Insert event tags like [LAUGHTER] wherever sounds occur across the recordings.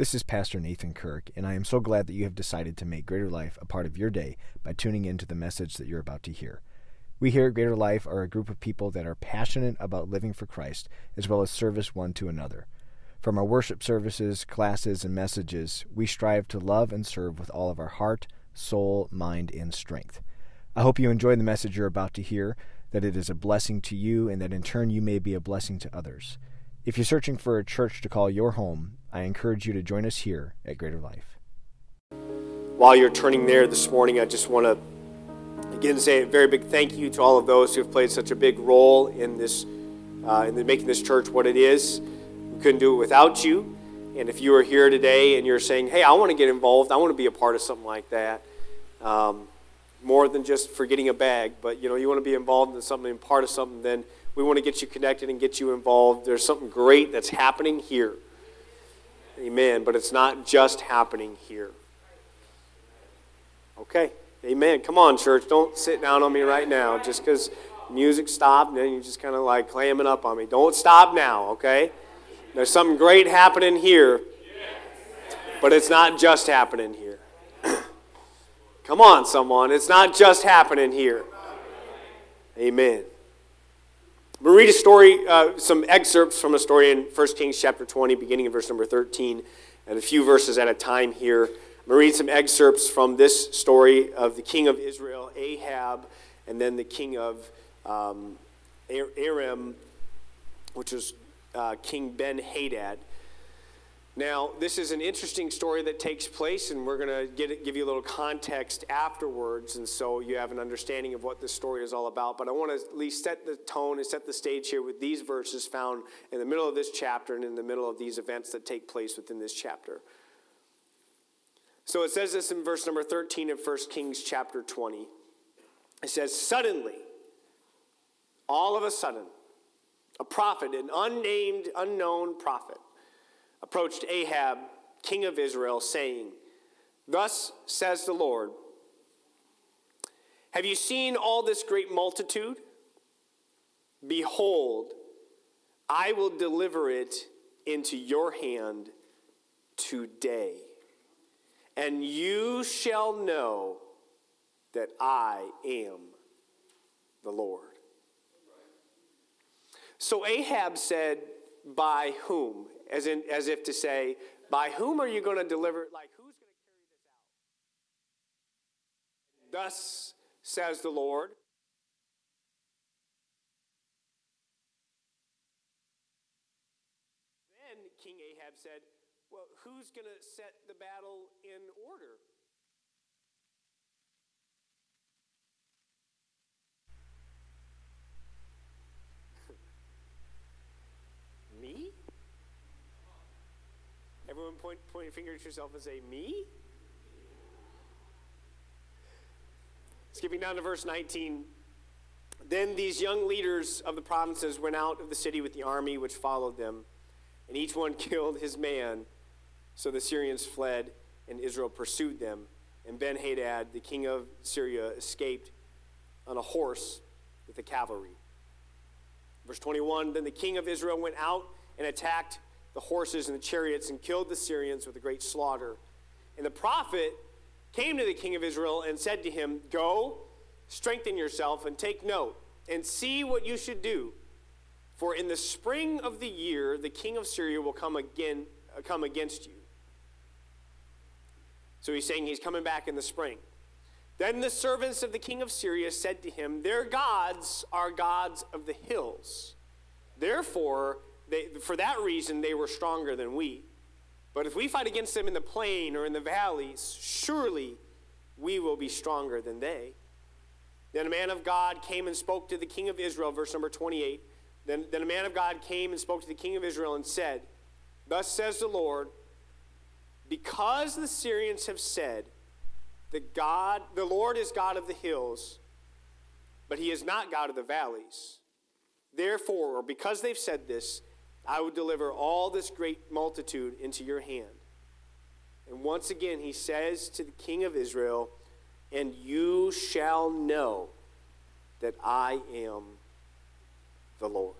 This is Pastor Nathan Kirk, and I am so glad that you have decided to make Greater Life a part of your day by tuning in to the message that you're about to hear. We here at Greater Life are a group of people that are passionate about living for Christ as well as service one to another. From our worship services, classes, and messages, we strive to love and serve with all of our heart, soul, mind, and strength. I hope you enjoy the message you're about to hear, that it is a blessing to you, and that in turn you may be a blessing to others. If you're searching for a church to call your home, I encourage you to join us here at Greater Life. While you're turning there this morning, I just want to again say a very big thank you to all of those who have played such a big role in this, uh, in making this church what it is. We couldn't do it without you. And if you are here today and you're saying, "Hey, I want to get involved. I want to be a part of something like that," um, more than just for getting a bag, but you know, you want to be involved in something, and part of something, then we want to get you connected and get you involved. There's something great that's happening here. Amen. But it's not just happening here. Okay. Amen. Come on, church. Don't sit down on me right now just because music stopped and then you just kind of like clamming up on me. Don't stop now, okay? There's something great happening here, but it's not just happening here. [CLEARS THROAT] Come on, someone. It's not just happening here. Amen. We'll read a story, uh, some excerpts from a story in 1 Kings chapter 20, beginning in verse number 13, and a few verses at a time here. I'm going to read some excerpts from this story of the king of Israel, Ahab, and then the king of um, Aram, which was uh, King Ben Hadad. Now, this is an interesting story that takes place, and we're going to give you a little context afterwards, and so you have an understanding of what this story is all about. But I want to at least set the tone and set the stage here with these verses found in the middle of this chapter and in the middle of these events that take place within this chapter. So it says this in verse number 13 of 1 Kings chapter 20. It says, Suddenly, all of a sudden, a prophet, an unnamed, unknown prophet, approached Ahab, king of Israel, saying, Thus says the Lord, Have you seen all this great multitude? Behold, I will deliver it into your hand today, and you shall know that I am the Lord. So Ahab said, By whom? As, in, as if to say, by whom are you going to deliver? Like, who's going to carry this out? Thus says the Lord. Then King Ahab said, Well, who's going to set the battle in order? [LAUGHS] Me? Everyone point, point your finger at yourself and say, Me? Skipping down to verse 19. Then these young leaders of the provinces went out of the city with the army which followed them, and each one [LAUGHS] killed his man. So the Syrians fled, and Israel pursued them. And Ben Hadad, the king of Syria, escaped on a horse with the cavalry. Verse 21 Then the king of Israel went out and attacked the horses and the chariots and killed the Syrians with a great slaughter. And the prophet came to the king of Israel and said to him, Go, strengthen yourself, and take note, and see what you should do. For in the spring of the year, the king of Syria will come again, uh, come against you. So he's saying he's coming back in the spring. Then the servants of the king of Syria said to him, Their gods are gods of the hills. Therefore, they, for that reason, they were stronger than we. But if we fight against them in the plain or in the valleys, surely we will be stronger than they. Then a man of God came and spoke to the king of Israel, verse number 28. Then, then a man of God came and spoke to the king of Israel and said, Thus says the Lord, because the Syrians have said, the God, the Lord is God of the hills, but he is not God of the valleys. Therefore, or because they've said this, I will deliver all this great multitude into your hand. And once again, he says to the king of Israel, And you shall know that I am the Lord.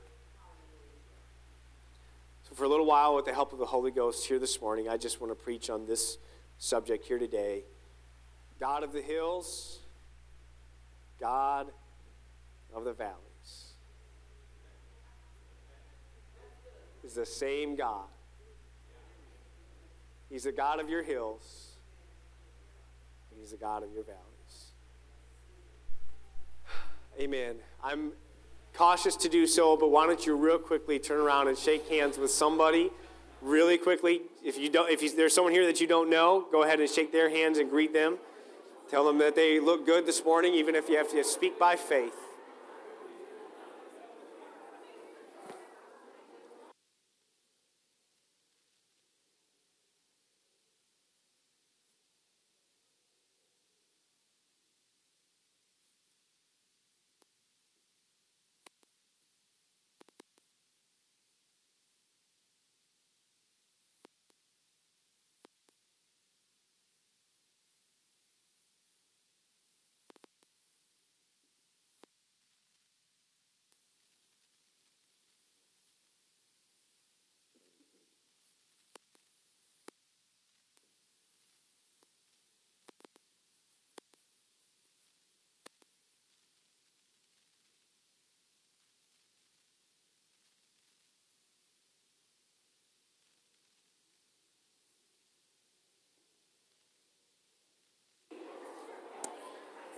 So, for a little while, with the help of the Holy Ghost here this morning, I just want to preach on this subject here today God of the hills, God of the valleys. Is the same God. He's the God of your hills, He's the God of your valleys. Amen. I'm cautious to do so, but why don't you real quickly turn around and shake hands with somebody really quickly? If you don't, if you, there's someone here that you don't know, go ahead and shake their hands and greet them. Tell them that they look good this morning, even if you have to speak by faith.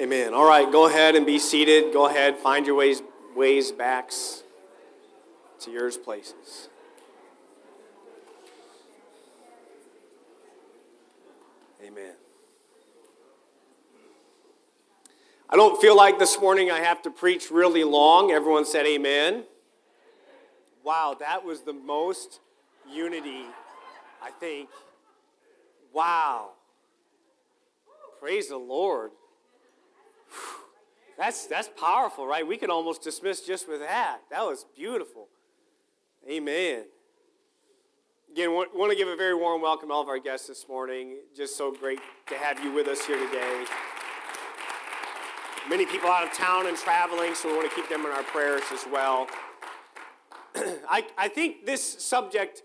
Amen. All right, go ahead and be seated. Go ahead, find your ways, ways backs to yours places. Amen. I don't feel like this morning I have to preach really long. Everyone said amen. Wow, that was the most unity, I think. Wow. Praise the Lord. That's, that's powerful, right? We can almost dismiss just with that. That was beautiful. Amen. Again, want, want to give a very warm welcome to all of our guests this morning. Just so great to have you with us here today. Many people out of town and traveling, so we want to keep them in our prayers as well. [CLEARS THROAT] I, I think this subject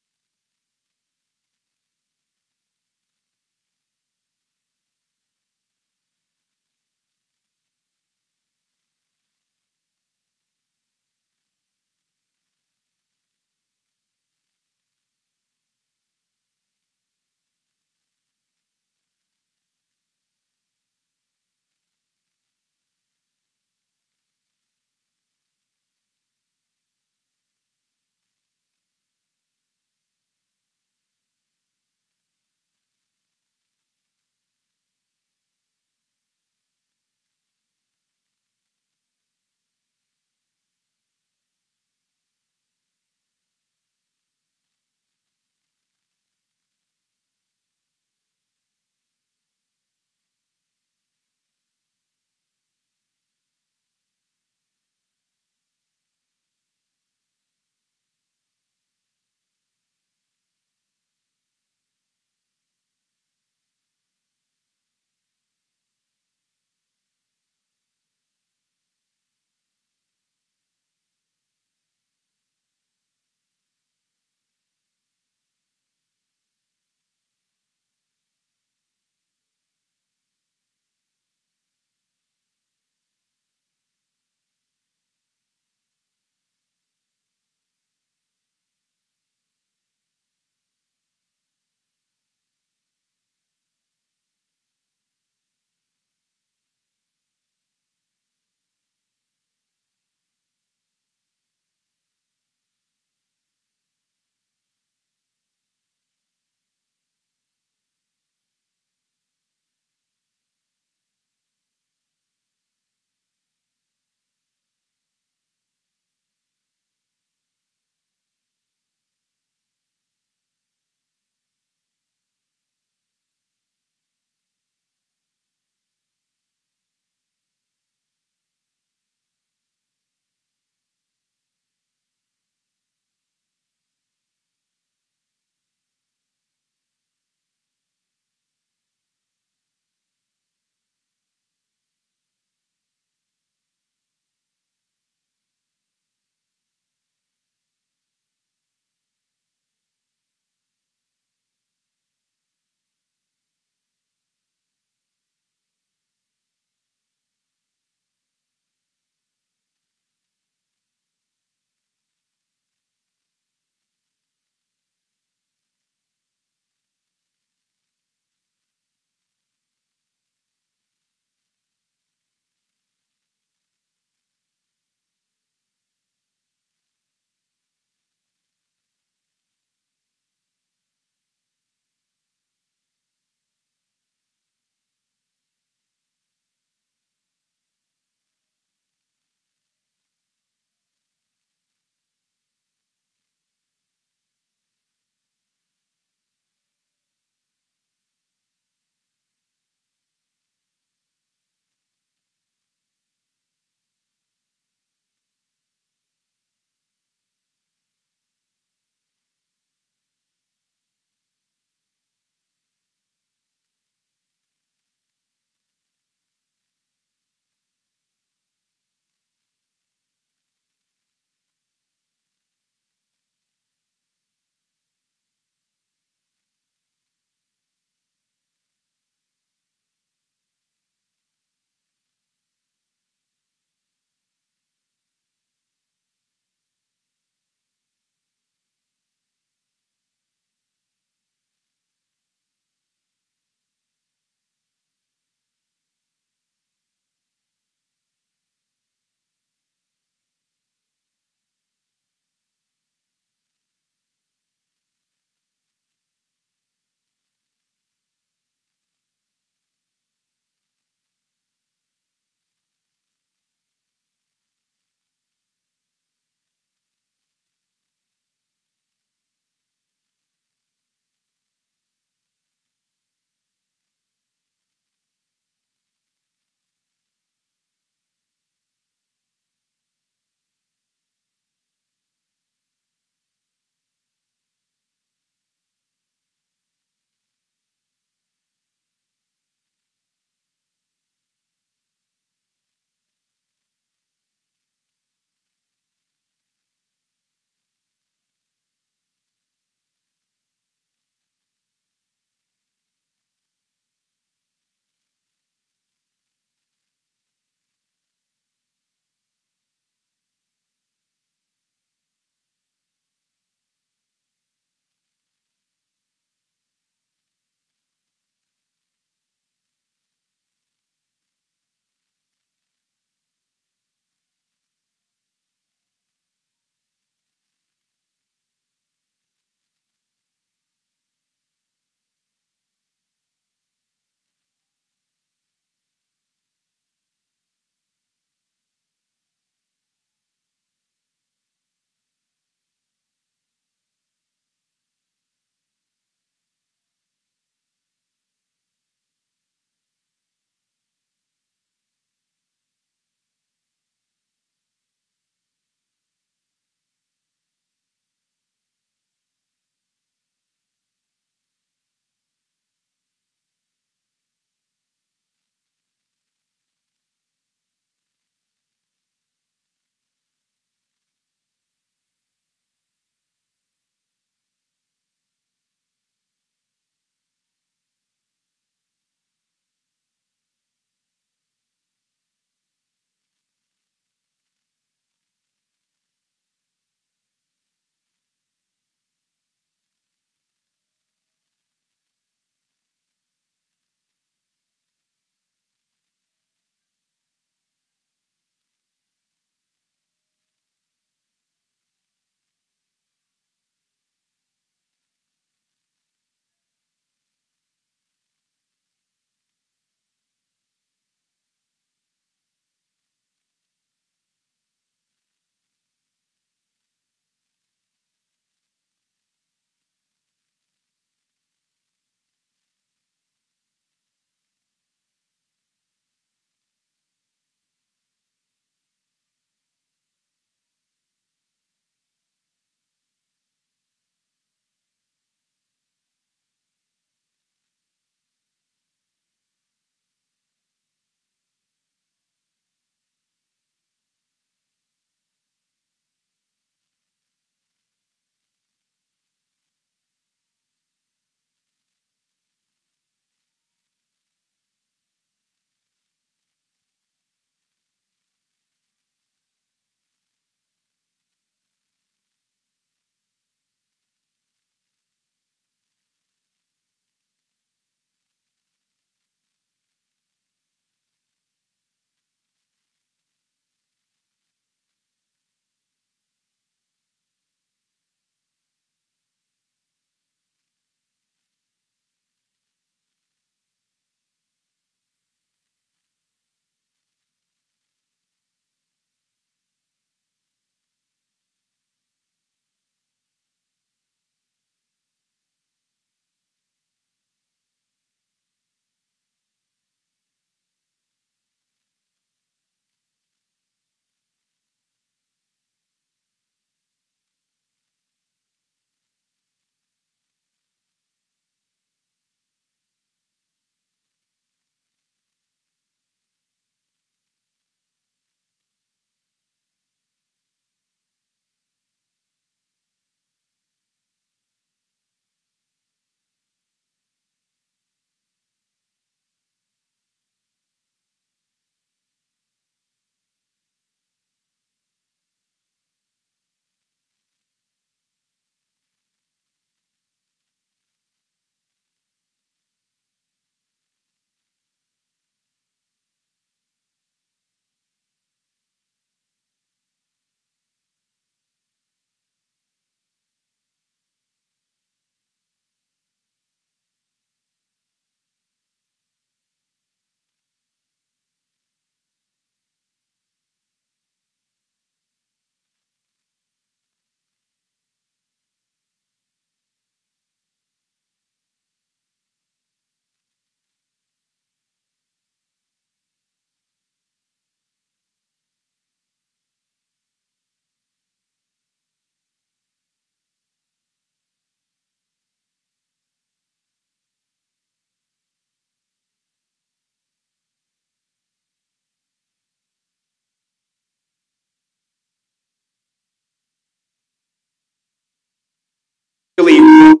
really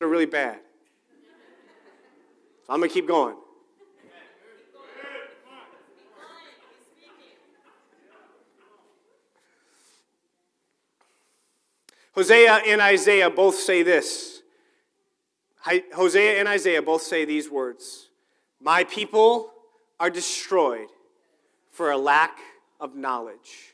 really bad. So I'm to keep going. Hosea and Isaiah both say this. Hosea and Isaiah both say these words My people are destroyed for a lack of knowledge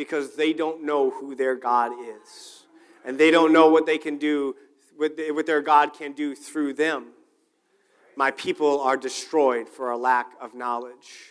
because they don't know who their God is. And they don't know what they can do, what their God can do through them. My people are destroyed for a lack of knowledge.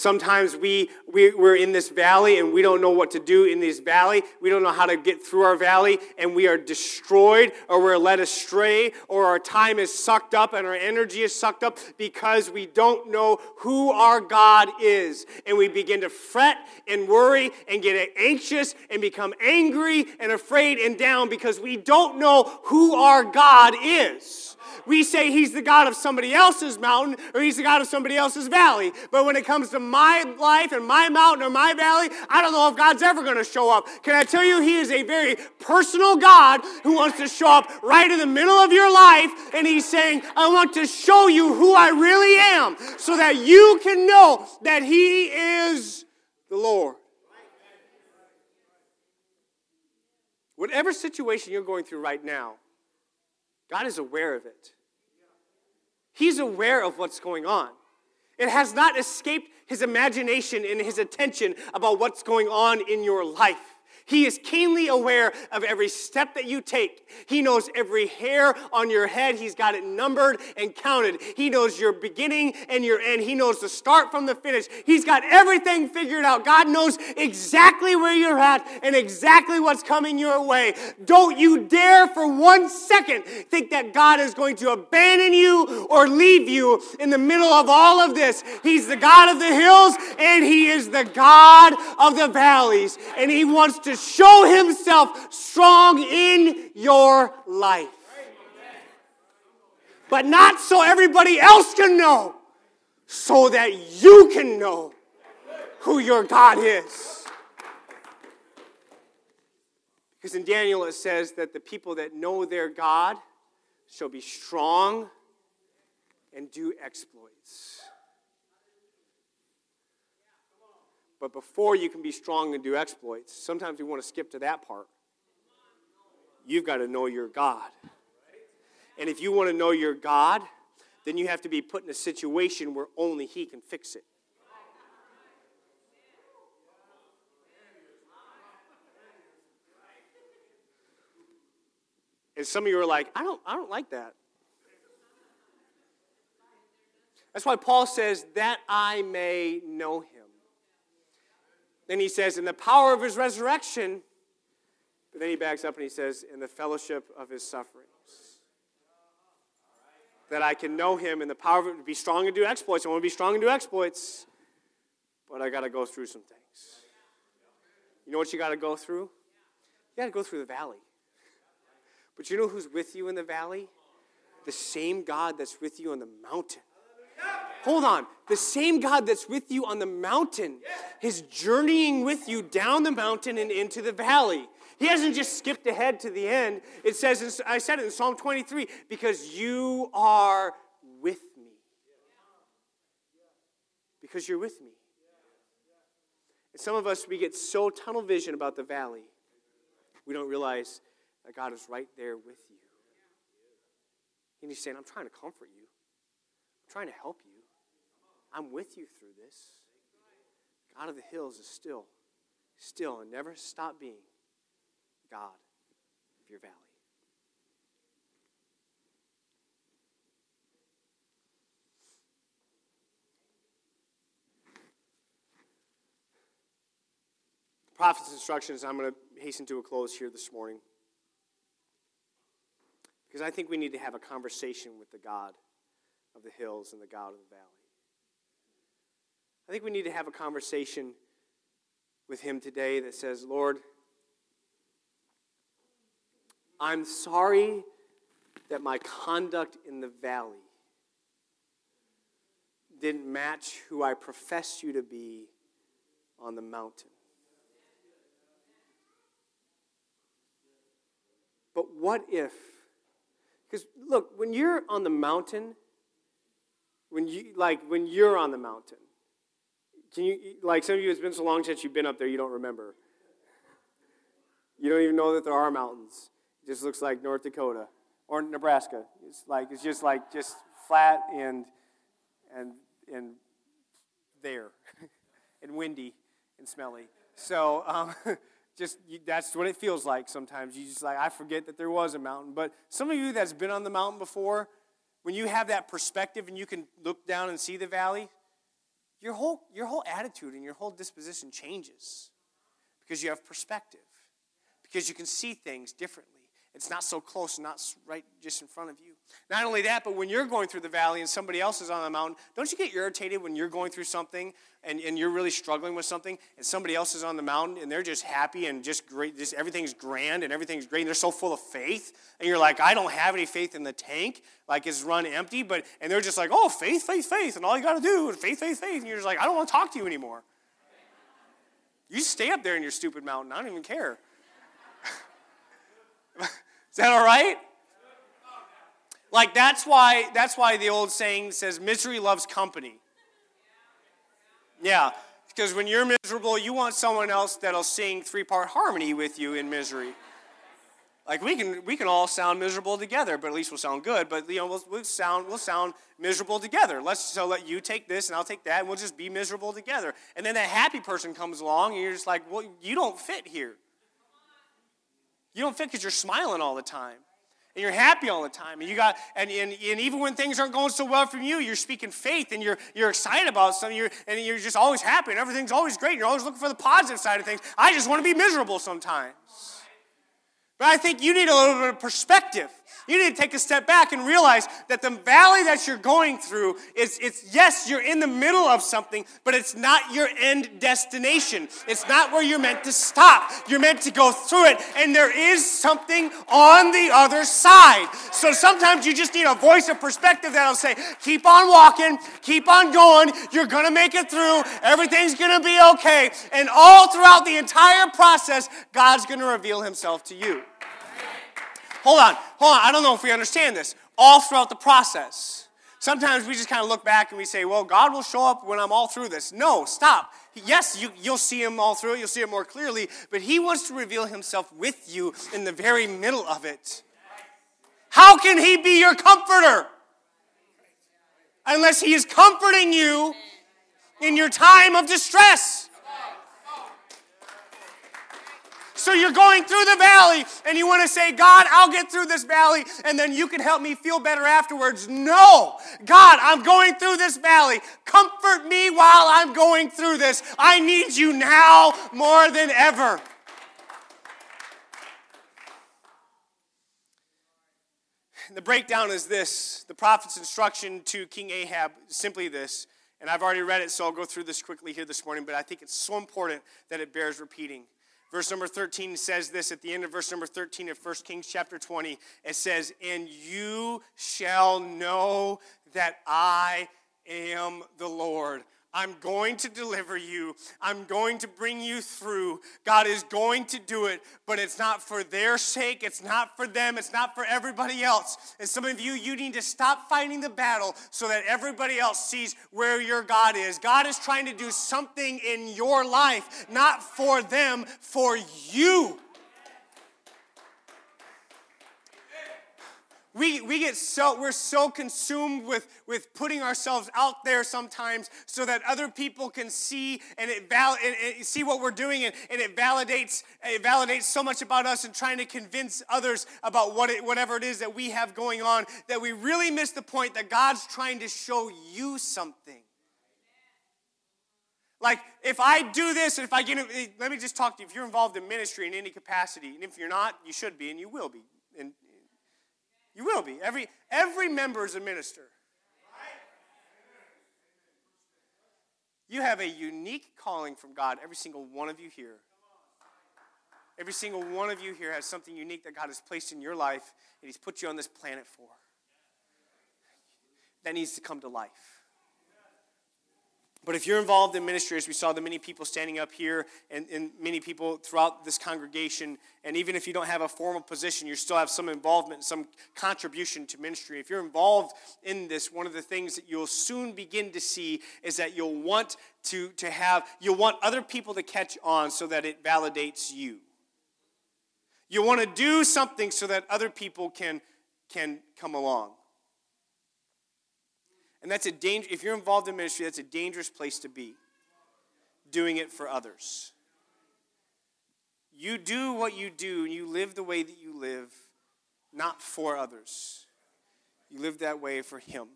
Sometimes we, we, we're in this valley and we don't know what to do in this valley. We don't know how to get through our valley and we are destroyed or we're led astray or our time is sucked up and our energy is sucked up because we don't know who our God is. And we begin to fret and worry and get anxious and become angry and afraid and down because we don't know who our God is. We say he's the God of somebody else's mountain or he's the God of somebody else's valley. But when it comes to my life and my mountain or my valley, I don't know if God's ever going to show up. Can I tell you, he is a very personal God who wants to show up right in the middle of your life. And he's saying, I want to show you who I really am so that you can know that he is the Lord. Whatever situation you're going through right now, God is aware of it. He's aware of what's going on. It has not escaped his imagination and his attention about what's going on in your life. He is keenly aware of every step that you take. He knows every hair on your head. He's got it numbered and counted. He knows your beginning and your end. He knows the start from the finish. He's got everything figured out. God knows exactly where you're at and exactly what's coming your way. Don't you dare for one second think that God is going to abandon you or leave you in the middle of all of this. He's the God of the hills and He is the God of the valleys. And He wants to show himself strong in your life. But not so everybody else can know, so that you can know who your God is. Because in Daniel it says that the people that know their God shall be strong and do exploits. But before you can be strong and do exploits, sometimes we want to skip to that part. You've got to know your God. And if you want to know your God, then you have to be put in a situation where only He can fix it. And some of you are like, I don't, I don't like that. That's why Paul says, that I may know him. Then he says, in the power of his resurrection. But then he backs up and he says, in the fellowship of his sufferings. That I can know him in the power of it, be strong and do exploits. I want to be strong and do exploits, but I got to go through some things. You know what you got to go through? You got to go through the valley. But you know who's with you in the valley? The same God that's with you on the mountain. Hold on. The same God that's with you on the mountain is journeying with you down the mountain and into the valley. He hasn't just skipped ahead to the end. It says, I said it in Psalm 23, because you are with me. Because you're with me. And some of us, we get so tunnel vision about the valley, we don't realize that God is right there with you. And He's saying, I'm trying to comfort you, trying to help you. I'm with you through this. God of the hills is still, still, and never stop being God of your valley. The prophet's instructions, I'm going to hasten to a close here this morning. Because I think we need to have a conversation with the God of the hills and the God of the valley. I think we need to have a conversation with Him today that says, Lord, I'm sorry that my conduct in the valley didn't match who I professed you to be on the mountain. But what if? Because look, when you're on the mountain, when you like when you're on the mountain, can you like some of you? It's been so long since you've been up there, you don't remember. You don't even know that there are mountains. It just looks like North Dakota or Nebraska. It's like it's just like just flat and and and there [LAUGHS] and windy and smelly. So um, [LAUGHS] just you, that's what it feels like sometimes. You just like I forget that there was a mountain. But some of you that's been on the mountain before, when you have that perspective and you can look down and see the valley, your whole your whole attitude and your whole disposition changes because you have perspective. Because you can see things differently. It's not so close, not right just in front of you. Not only that, but when you're going through the valley and somebody else is on the mountain, don't you get irritated when you're going through something and, and you're really struggling with something and somebody else is on the mountain and they're just happy and just great, just everything's grand and everything's great and they're so full of faith and you're like, I don't have any faith in the tank, like it's run empty, but and they're just like, oh, faith, faith, faith, and all you got to do is faith, faith, faith, and you're just like, I don't want to talk to you anymore. You stay up there in your stupid mountain. I don't even care. [LAUGHS] [LAUGHS] Is that all right? Like that's why that's why the old saying says misery loves company. Yeah, because when you're miserable, you want someone else that'll sing three-part harmony with you in misery. Like we can we can all sound miserable together, but at least we'll sound good. But you know we'll, we'll sound we'll sound miserable together. Let's so let you take this and I'll take that, and we'll just be miserable together. And then that happy person comes along, and you're just like, well, you don't fit here. You don't fit because you're smiling all the time. And you're happy all the time. And you got and, and, and even when things aren't going so well for you, you're speaking faith and you're you're excited about something, you're, and you're just always happy and everything's always great. You're always looking for the positive side of things. I just want to be miserable sometimes. But I think you need a little bit of perspective. You need to take a step back and realize that the valley that you're going through is it's yes, you're in the middle of something, but it's not your end destination. It's not where you're meant to stop. You're meant to go through it, and there is something on the other side. So sometimes you just need a voice of perspective that'll say, keep on walking, keep on going, you're gonna make it through, everything's gonna be okay. And all throughout the entire process, God's gonna reveal himself to you. Hold on, hold on. I don't know if we understand this. All throughout the process. Sometimes we just kind of look back and we say, well, God will show up when I'm all through this. No, stop. Yes, you, you'll see him all through it, you'll see it more clearly, but he wants to reveal himself with you in the very middle of it. How can he be your comforter? Unless he is comforting you in your time of distress. So you're going through the valley and you want to say, God, I'll get through this valley and then you can help me feel better afterwards. No, God, I'm going through this valley. Comfort me while I'm going through this. I need you now more than ever. The breakdown is this the prophet's instruction to King Ahab simply this. And I've already read it, so I'll go through this quickly here this morning, but I think it's so important that it bears repeating. Verse number 13 says this at the end of verse number 13 of 1 Kings chapter 20. It says, And you shall know that I am the Lord. I'm going to deliver you. I'm going to bring you through. God is going to do it, but it's not for their sake. It's not for them. It's not for everybody else. And some of you, you need to stop fighting the battle so that everybody else sees where your God is. God is trying to do something in your life, not for them, for you. We, we get so we're so consumed with, with putting ourselves out there sometimes so that other people can see and it val, and, see what we're doing and, and it validates it validates so much about us and trying to convince others about what it, whatever it is that we have going on that we really miss the point that God's trying to show you something. Like, if I do this, and if I get, let me just talk to you. If you're involved in ministry in any capacity, and if you're not, you should be, and you will be. And you will be. Every, every member is a minister. You have a unique calling from God, every single one of you here. Every single one of you here has something unique that God has placed in your life and He's put you on this planet for. That needs to come to life. But if you're involved in ministry, as we saw the many people standing up here and, and many people throughout this congregation, and even if you don't have a formal position, you still have some involvement, some contribution to ministry. If you're involved in this, one of the things that you'll soon begin to see is that you'll want to, to have, you'll want other people to catch on so that it validates you. You want to do something so that other people can, can come along. And that's a danger, if you're involved in ministry, that's a dangerous place to be, doing it for others. You do what you do, and you live the way that you live, not for others. You live that way for Him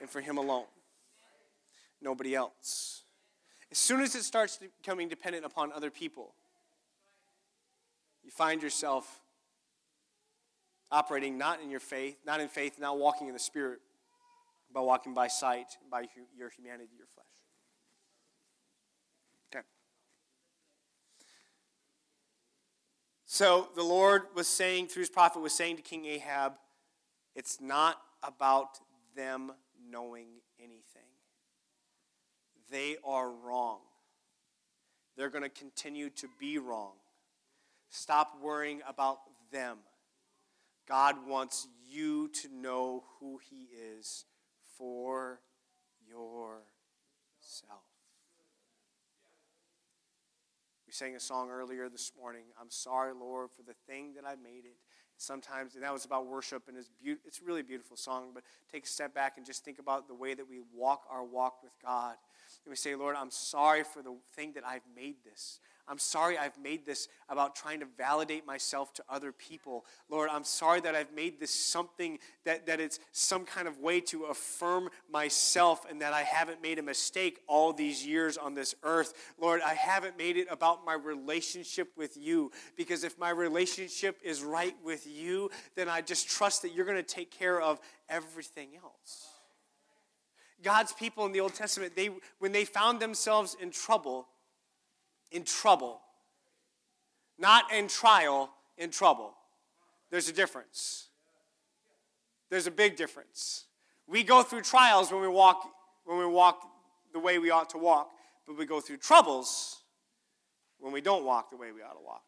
and for Him alone, nobody else. As soon as it starts becoming dependent upon other people, you find yourself operating not in your faith, not in faith, not walking in the Spirit, by walking by sight, by your humanity, your flesh. Okay. So the Lord was saying, through his prophet, was saying to King Ahab, it's not about them knowing anything. They are wrong. They're going to continue to be wrong. Stop worrying about them. God wants you to know who He is for yourself. We sang a song earlier this morning. I'm sorry, Lord, for the thing that I made it. Sometimes, and that was about worship, and it's, be- it's a really beautiful song, but take a step back and just think about the way that we walk our walk with God. And we say, Lord, I'm sorry for the thing that I've made this. I'm sorry I've made this about trying to validate myself to other people. Lord, I'm sorry that I've made this something that, that it's some kind of way to affirm myself and that I haven't made a mistake all these years on this earth. Lord, I haven't made it about my relationship with you because if my relationship is right with you, then I just trust that you're going to take care of everything else. God's people in the Old Testament, they, when they found themselves in trouble, in trouble. Not in trial, in trouble. There's a difference. There's a big difference. We go through trials when we walk when we walk the way we ought to walk, but we go through troubles when we don't walk the way we ought to walk.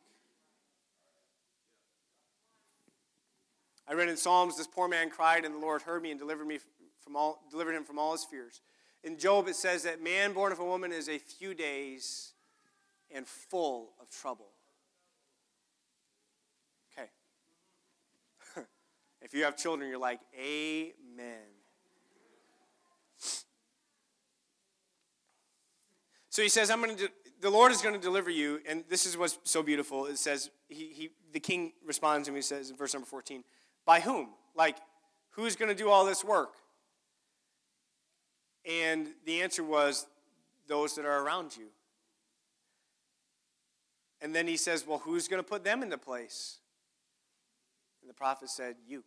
I read in Psalms, this poor man cried, and the Lord heard me and delivered me from all, delivered him from all his fears. In Job, it says that man born of a woman is a few days and full of trouble. Okay. [LAUGHS] if you have children, you're like, Amen. So he says, I'm going to, the Lord is going to deliver you. And this is what's so beautiful. It says, he, he, the king responds him, he says in verse number 14, by whom? Like, who's going to do all this work? And the answer was, those that are around you. And then he says, Well, who's going to put them into place? And the prophet said, You.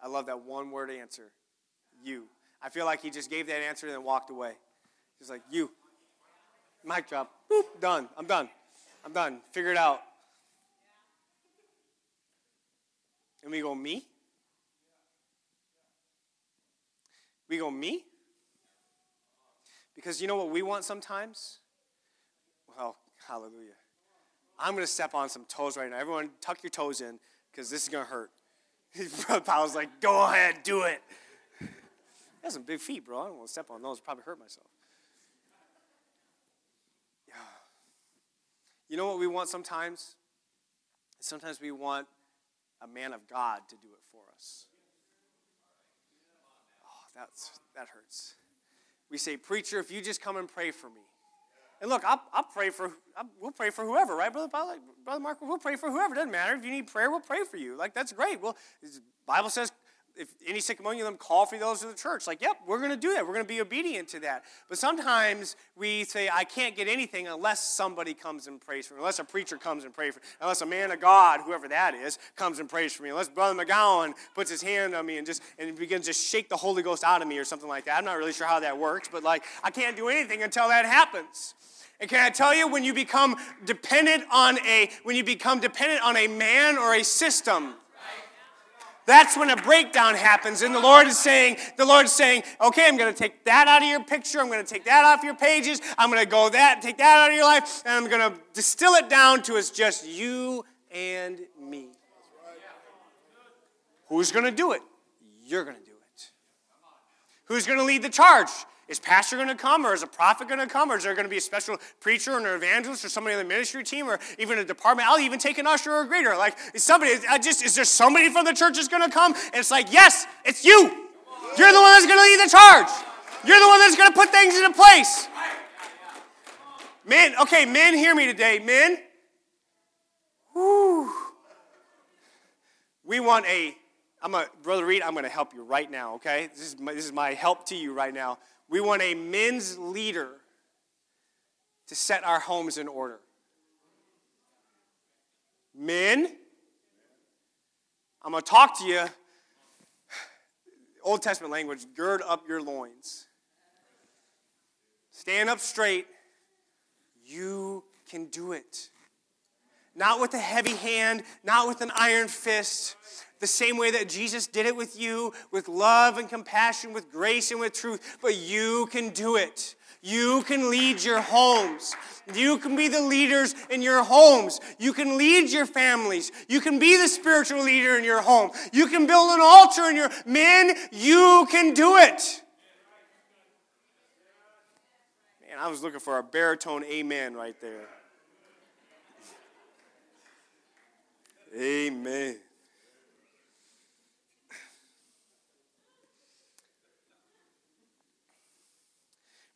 I love that one word answer. You. I feel like he just gave that answer and then walked away. He's like, You. Mic drop. Boop. Done. I'm done. I'm done. Figure it out. And we go, Me? We go, Me? Because you know what we want sometimes? Hallelujah. I'm going to step on some toes right now. Everyone, tuck your toes in because this is going to hurt. [LAUGHS] Brother Powell's like, go ahead, do it. [LAUGHS] Has some big feet, bro. I don't want to step on those. Probably hurt myself. Yeah. You know what we want sometimes? Sometimes we want a man of God to do it for us. Oh, that's, that hurts. We say, Preacher, if you just come and pray for me, and look, I'll, I'll pray for, I'll, we'll pray for whoever, right, Brother, Paul? Brother Mark? We'll pray for whoever. Doesn't matter. If you need prayer, we'll pray for you. Like, that's great. Well, the Bible says, if any sick among you, them call for those of the church. Like, yep, we're going to do that. We're going to be obedient to that. But sometimes we say, I can't get anything unless somebody comes and prays for me, unless a preacher comes and prays for me, unless a man of God, whoever that is, comes and prays for me, unless Brother McGowan puts his hand on me and just and begins to shake the Holy Ghost out of me or something like that. I'm not really sure how that works, but like, I can't do anything until that happens. And can I tell you, when you become dependent on a when you become dependent on a man or a system, That's when a breakdown happens, and the Lord is saying, the Lord is saying, okay, I'm going to take that out of your picture. I'm going to take that off your pages. I'm going to go that, take that out of your life, and I'm going to distill it down to it's just you and me. Who's going to do it? You're going to do it. Who's going to lead the charge? Is pastor going to come, or is a prophet going to come, or is there going to be a special preacher or an evangelist, or somebody on the ministry team, or even a department? I'll even take an usher or a greeter. Like, is somebody? I just is there somebody from the church that's going to come? And it's like, yes, it's you. You're the one that's going to lead the charge. You're the one that's going to put things into place. Men, okay, men, hear me today, men. Whew. We want a. I'm a brother Reed. I'm going to help you right now. Okay, this is my, this is my help to you right now. We want a men's leader to set our homes in order. Men, I'm going to talk to you. Old Testament language gird up your loins. Stand up straight. You can do it. Not with a heavy hand, not with an iron fist, the same way that Jesus did it with you, with love and compassion, with grace and with truth, but you can do it. You can lead your homes. You can be the leaders in your homes. You can lead your families. You can be the spiritual leader in your home. You can build an altar in your men. You can do it. Man, I was looking for a baritone amen right there. [LAUGHS] Amen.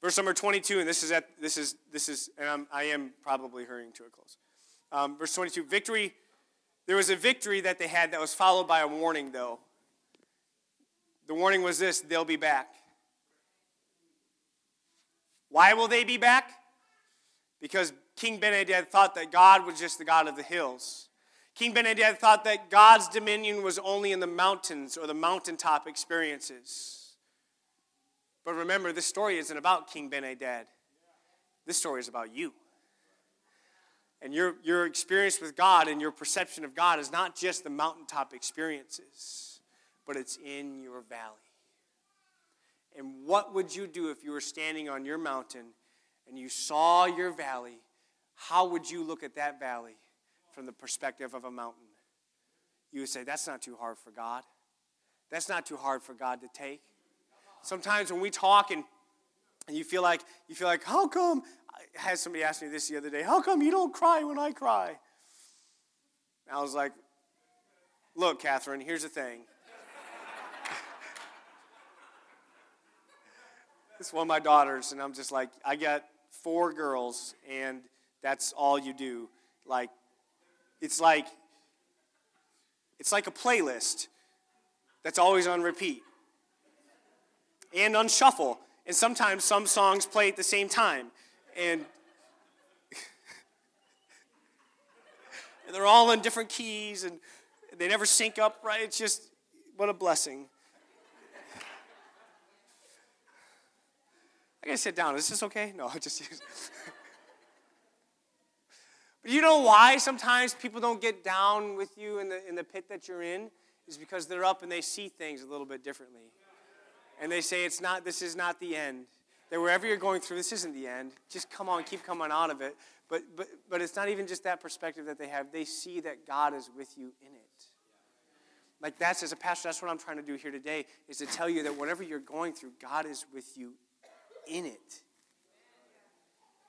Verse number 22, and this is at this is this is, and I'm, I am probably hurrying to a close. Um, verse 22, victory. There was a victory that they had that was followed by a warning, though. The warning was this: they'll be back. Why will they be back? Because King Ben-Hadad thought that God was just the God of the hills. King Ben-Hadad thought that God's dominion was only in the mountains or the mountaintop experiences. But remember, this story isn't about King Ben Hadad. This story is about you. And your, your experience with God and your perception of God is not just the mountaintop experiences, but it's in your valley. And what would you do if you were standing on your mountain and you saw your valley? How would you look at that valley from the perspective of a mountain? You would say, That's not too hard for God. That's not too hard for God to take. Sometimes when we talk and, and you feel like you feel like, how come? I had somebody ask me this the other day. How come you don't cry when I cry? And I was like, look, Catherine, here's the thing. [LAUGHS] it's one of my daughters, and I'm just like, I got four girls, and that's all you do. Like, it's like it's like a playlist that's always on repeat and on shuffle. And sometimes some songs play at the same time. And, [LAUGHS] and they're all in different keys and they never sync up right. It's just, what a blessing. I gotta sit down. Is this okay? No, I [LAUGHS] just. [LAUGHS] but you know why sometimes people don't get down with you in the, in the pit that you're in? Is because they're up and they see things a little bit differently and they say it's not this is not the end. That wherever you're going through this isn't the end. Just come on keep coming out of it. But but but it's not even just that perspective that they have. They see that god is with you in it. Like that's as a pastor that's what i'm trying to do here today is to tell you that whatever you're going through god is with you in it.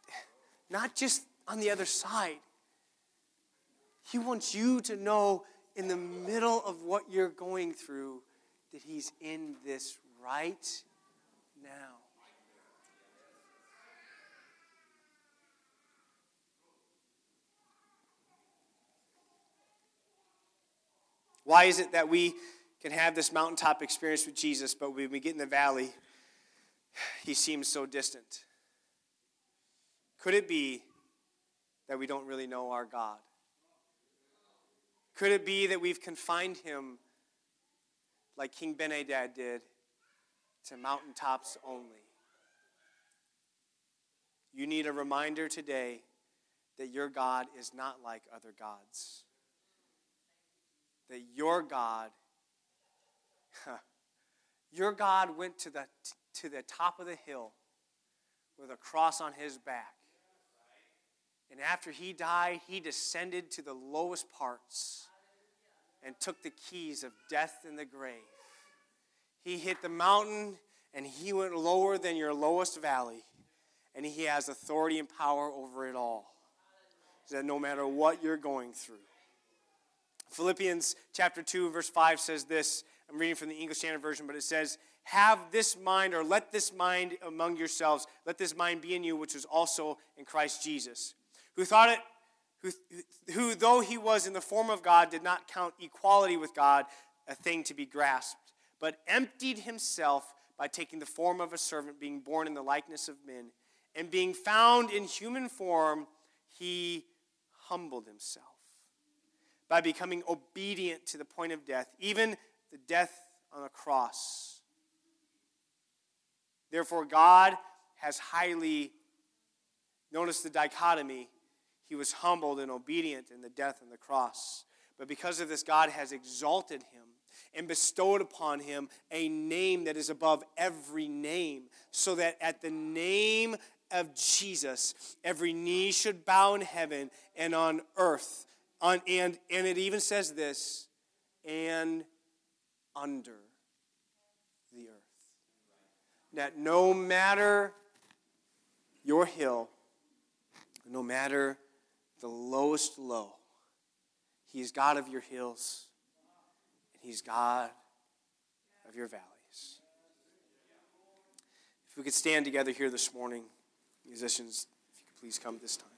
[SIGHS] Not just on the other side. He wants you to know in the middle of what you're going through that he's in this right now. Why is it that we can have this mountaintop experience with Jesus, but when we get in the valley, he seems so distant? Could it be that we don't really know our God? Could it be that we've confined him like King Ben Hadad did to mountaintops only. You need a reminder today that your God is not like other gods. That your God [LAUGHS] Your God went to the, to the top of the hill with a cross on his back. And after he died, he descended to the lowest parts and took the keys of death and the grave. He hit the mountain and he went lower than your lowest valley. And he has authority and power over it all. That no matter what you're going through. Philippians chapter 2, verse 5 says this. I'm reading from the English Standard Version, but it says, Have this mind, or let this mind among yourselves, let this mind be in you, which was also in Christ Jesus, who thought it, who, who though he was in the form of God, did not count equality with God a thing to be grasped, but emptied himself by taking the form of a servant, being born in the likeness of men, and being found in human form, he humbled himself by becoming obedient to the point of death, even the death on a cross. Therefore, God has highly, notice the dichotomy, he was humbled and obedient in the death on the cross. But because of this, God has exalted him and bestowed upon him a name that is above every name, so that at the name of Jesus, every knee should bow in heaven and on earth. On, and, and it even says this, and under the earth. That no matter your hill, no matter the lowest low, He is God of your hills, and He's God of your valleys. If we could stand together here this morning, musicians, if you could please come this time.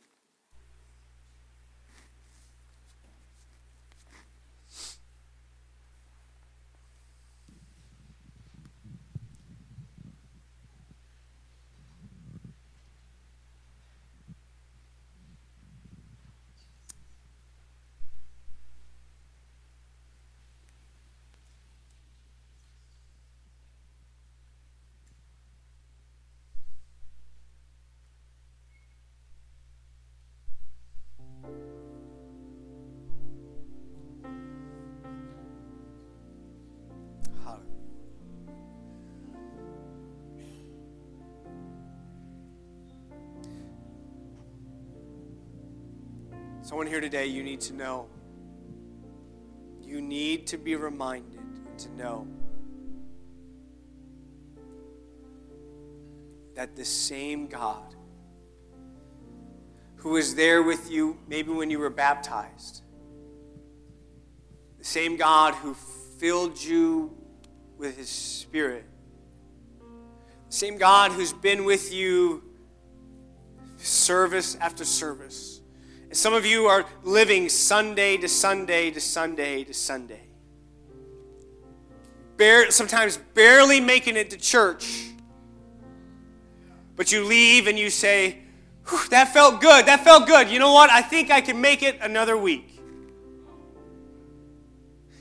Someone here today, you need to know. You need to be reminded to know that the same God who was there with you maybe when you were baptized, the same God who filled you with his spirit, the same God who's been with you service after service some of you are living Sunday to Sunday to Sunday to Sunday. Sometimes barely making it to church. But you leave and you say, that felt good. That felt good. You know what? I think I can make it another week.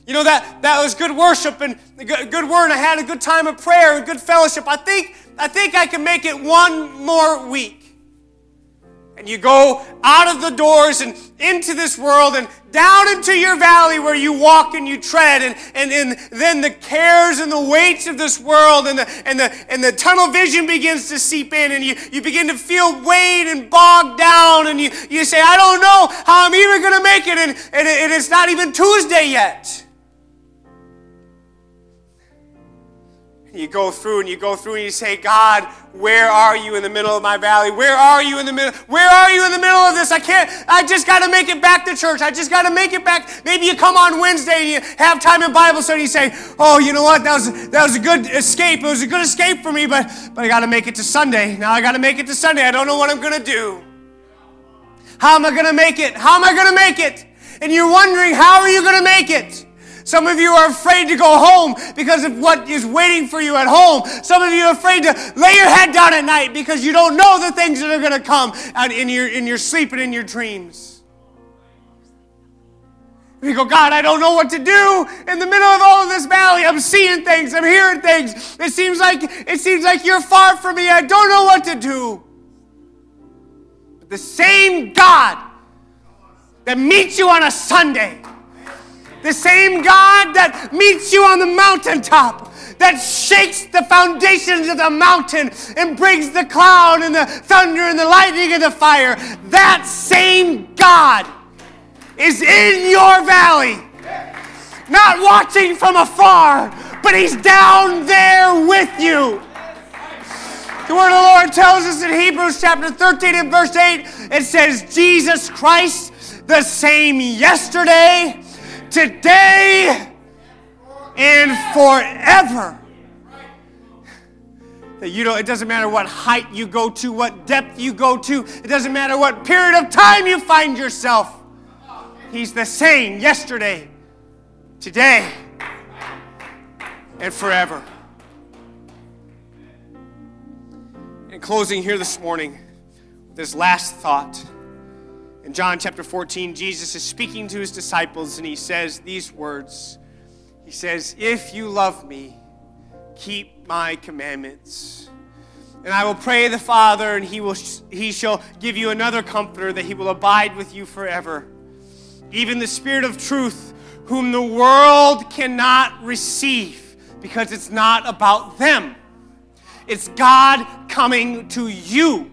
You know that that was good worship and good word. I had a good time of prayer and good fellowship. I think I think I can make it one more week and you go out of the doors and into this world and down into your valley where you walk and you tread. And, and, and then the cares and the weights of this world and the, and the, and the tunnel vision begins to seep in and you, you begin to feel weighed and bogged down and you, you say i don't know how i'm even going to make it. And, and, it, and it's not even tuesday yet You go through and you go through and you say, God, where are you in the middle of my valley? Where are you in the middle? Where are you in the middle of this? I can't, I just got to make it back to church. I just got to make it back. Maybe you come on Wednesday and you have time in Bible study and you say, oh, you know what? That was, that was a good escape. It was a good escape for me, but, but I got to make it to Sunday. Now I got to make it to Sunday. I don't know what I'm going to do. How am I going to make it? How am I going to make it? And you're wondering, how are you going to make it? Some of you are afraid to go home because of what is waiting for you at home. Some of you are afraid to lay your head down at night because you don't know the things that are going to come in your, in your sleep and in your dreams. You go, God, I don't know what to do in the middle of all of this valley. I'm seeing things, I'm hearing things. It seems like it seems like you're far from me. I don't know what to do. But the same God that meets you on a Sunday The same God that meets you on the mountaintop, that shakes the foundations of the mountain and brings the cloud and the thunder and the lightning and the fire. That same God is in your valley. Not watching from afar, but He's down there with you. The word of the Lord tells us in Hebrews chapter 13 and verse 8, it says, Jesus Christ, the same yesterday, today, and forever. That you know, it doesn't matter what height you go to, what depth you go to, it doesn't matter what period of time you find yourself. He's the same yesterday, today, and forever. In closing here this morning, this last thought. In John chapter 14, Jesus is speaking to his disciples and he says these words. He says, If you love me, keep my commandments. And I will pray the Father, and he, will, he shall give you another comforter that he will abide with you forever. Even the Spirit of truth, whom the world cannot receive, because it's not about them. It's God coming to you,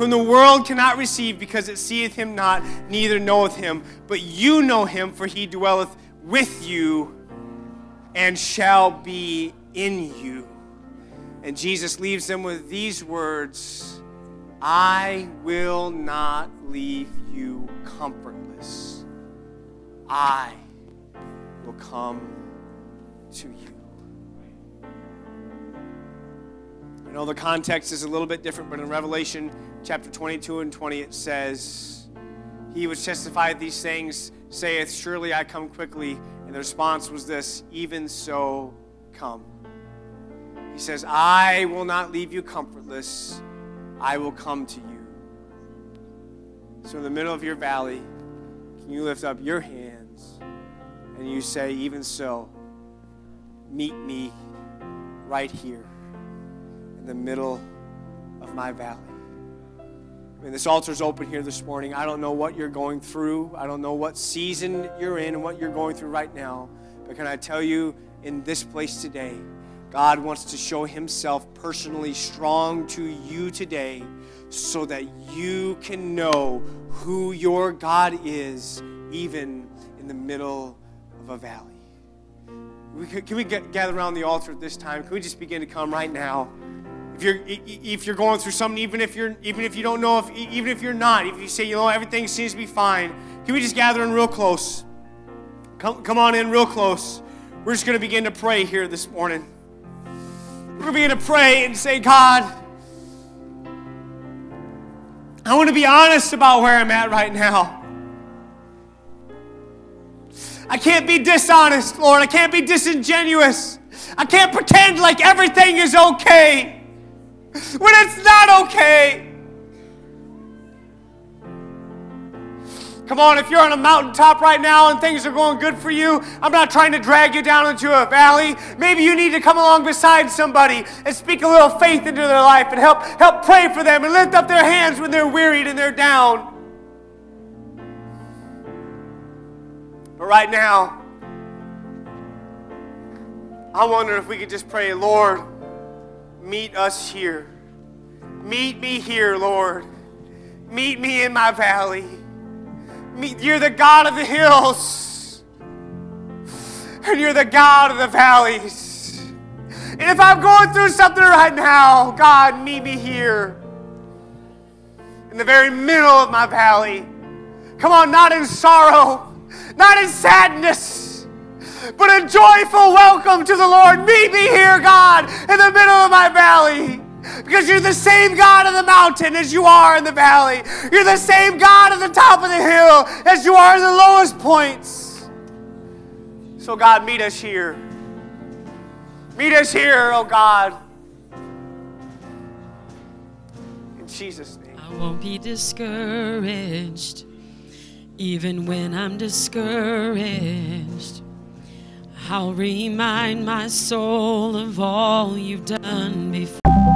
whom the world cannot receive because it seeth him not, neither knoweth him. But you know him, for he dwelleth with you and shall be in you. And Jesus leaves them with these words I will not leave you comfortless. I will come to you. I know the context is a little bit different, but in Revelation chapter 22 and 20, it says, He which testified these things saith, Surely I come quickly. And the response was this, Even so, come. He says, I will not leave you comfortless, I will come to you. So, in the middle of your valley, can you lift up your hands and you say, Even so, meet me right here in the middle of my valley. I mean, this altar's open here this morning. I don't know what you're going through. I don't know what season you're in and what you're going through right now. But can I tell you, in this place today, God wants to show Himself personally strong to you today so that you can know who your God is, even in the middle of a valley. Can we get, gather around the altar at this time? Can we just begin to come right now? If you're if you're going through something even if you're even if you don't know if even if you're not if you say you know everything seems to be fine. Can we just gather in real close? Come come on in real close. We're just going to begin to pray here this morning. We're going to begin to pray and say god i want to be honest about where i'm at right now. I can't be dishonest lord. I can't be disingenuous. I can't pretend like everything is okay when it's not okay. Come on, if you're on a mountaintop right now and things are going good for you, I'm not trying to drag you down into a valley. Maybe you need to come along beside somebody and speak a little faith into their life and help help pray for them and lift up their hands when they're wearied and they're down. But right now, I wonder if we could just pray, Lord, Meet us here. Meet me here, Lord. Meet me in my valley. Meet, you're the God of the hills, and you're the God of the valleys. And if I'm going through something right now, God, meet me here in the very middle of my valley. Come on, not in sorrow, not in sadness but a joyful welcome to the Lord. Meet me here, God, in the middle of my valley. Because you're the same God in the mountain as you are in the valley. You're the same God at the top of the hill as you are in the lowest points. So, God, meet us here. Meet us here, oh God. In Jesus' name. I won't be discouraged, even when I'm discouraged. I'll remind my soul of all you've done before.